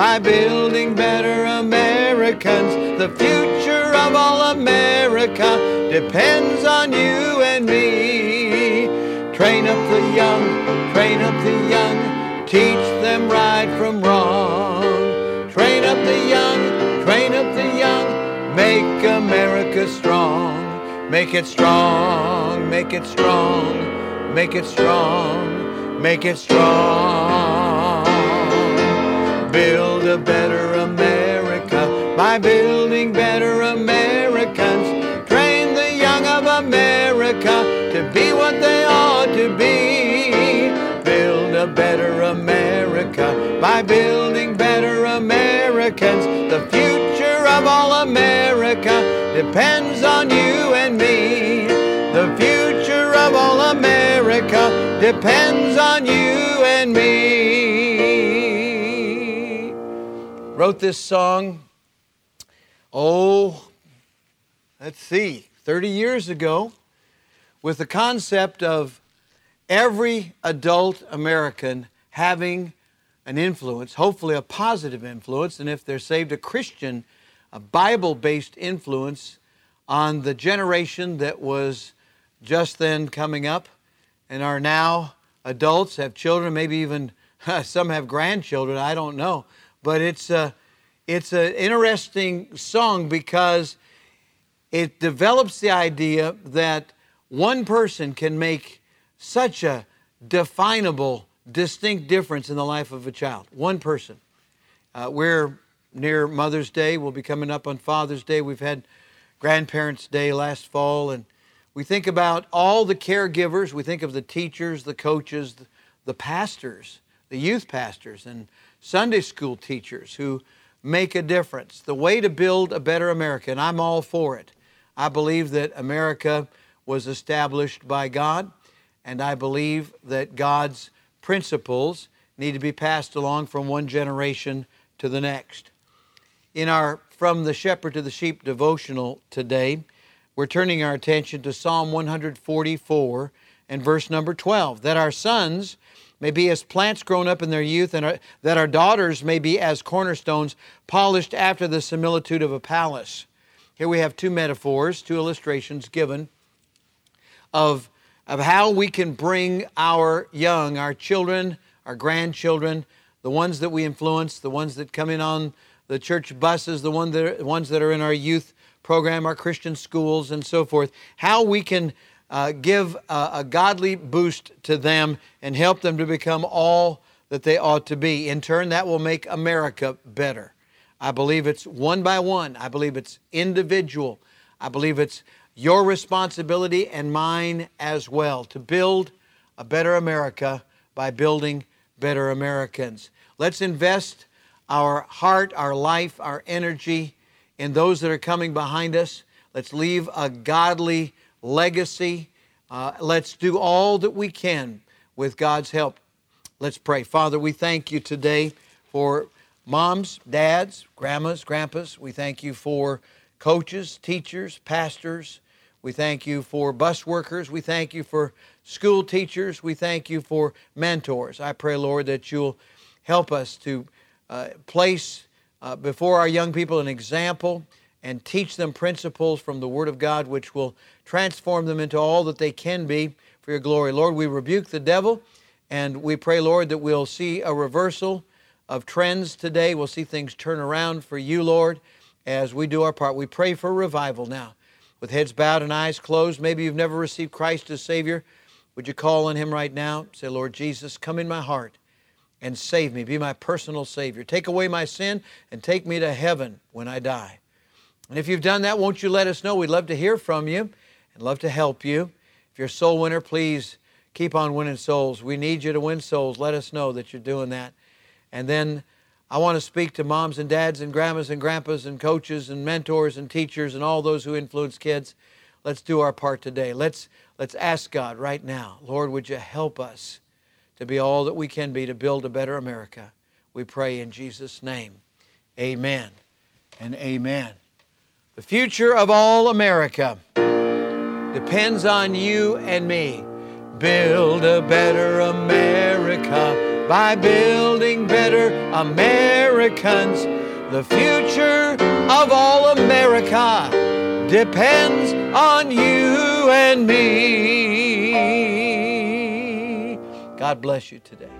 by building better Americans. The future of all America depends on you and me. Train up the young, train up the young, teach them right from wrong. Train up the young, train up the young, make America strong. Make it strong, make it strong, make it strong, make it strong. Build a better America by building better Americans. Train the young of America to be what they ought to be. Build a better America by building better Americans. The future of all America depends on you and me. The future of all America depends on you and me. Wrote this song, oh, let's see, 30 years ago, with the concept of every adult American having an influence, hopefully a positive influence, and if they're saved, a Christian a Bible based influence on the generation that was just then coming up and are now adults, have children, maybe even some have grandchildren, I don't know. But it's a, it's an interesting song because it develops the idea that one person can make such a definable, distinct difference in the life of a child. One person. Uh, we're near Mother's Day. We'll be coming up on Father's Day. We've had Grandparents' Day last fall, and we think about all the caregivers. We think of the teachers, the coaches, the pastors, the youth pastors, and Sunday school teachers who make a difference. The way to build a better America, and I'm all for it. I believe that America was established by God, and I believe that God's principles need to be passed along from one generation to the next. In our From the Shepherd to the Sheep devotional today, we're turning our attention to Psalm 144 and verse number 12 that our sons may be as plants grown up in their youth, and our, that our daughters may be as cornerstones polished after the similitude of a palace. Here we have two metaphors, two illustrations given of, of how we can bring our young, our children, our grandchildren, the ones that we influence, the ones that come in on the church buses, the one that ones that are in our youth program, our Christian schools, and so forth, how we can uh, give a, a godly boost to them and help them to become all that they ought to be. In turn, that will make America better. I believe it's one by one. I believe it's individual. I believe it's your responsibility and mine as well to build a better America by building better Americans. Let's invest our heart, our life, our energy in those that are coming behind us. Let's leave a godly legacy. Uh, let's do all that we can with God's help. Let's pray. Father, we thank you today for moms, dads, grandmas, grandpas. We thank you for coaches, teachers, pastors. We thank you for bus workers. We thank you for school teachers. We thank you for mentors. I pray, Lord, that you'll help us to uh, place uh, before our young people an example and teach them principles from the Word of God which will transform them into all that they can be for your glory. Lord, we rebuke the devil and we pray, Lord, that we'll see a reversal of trends today. We'll see things turn around for you, Lord, as we do our part. We pray for revival now. With heads bowed and eyes closed, maybe you've never received Christ as Savior. Would you call on Him right now? Say, Lord Jesus, come in my heart and save me. Be my personal Savior. Take away my sin and take me to heaven when I die. And if you've done that, won't you let us know? We'd love to hear from you and love to help you. If you're a soul winner, please keep on winning souls. We need you to win souls. Let us know that you're doing that. And then I want to speak to moms and dads and grandmas and grandpas and coaches and mentors and teachers and all those who influence kids. Let's do our part today. Let's, let's ask God right now, Lord, would you help us? to be all that we can be to build a better America. We pray in Jesus' name. Amen and amen. The future of all America depends on you and me build a better America by building better Americans. The future of all America depends on you and me. God bless you today.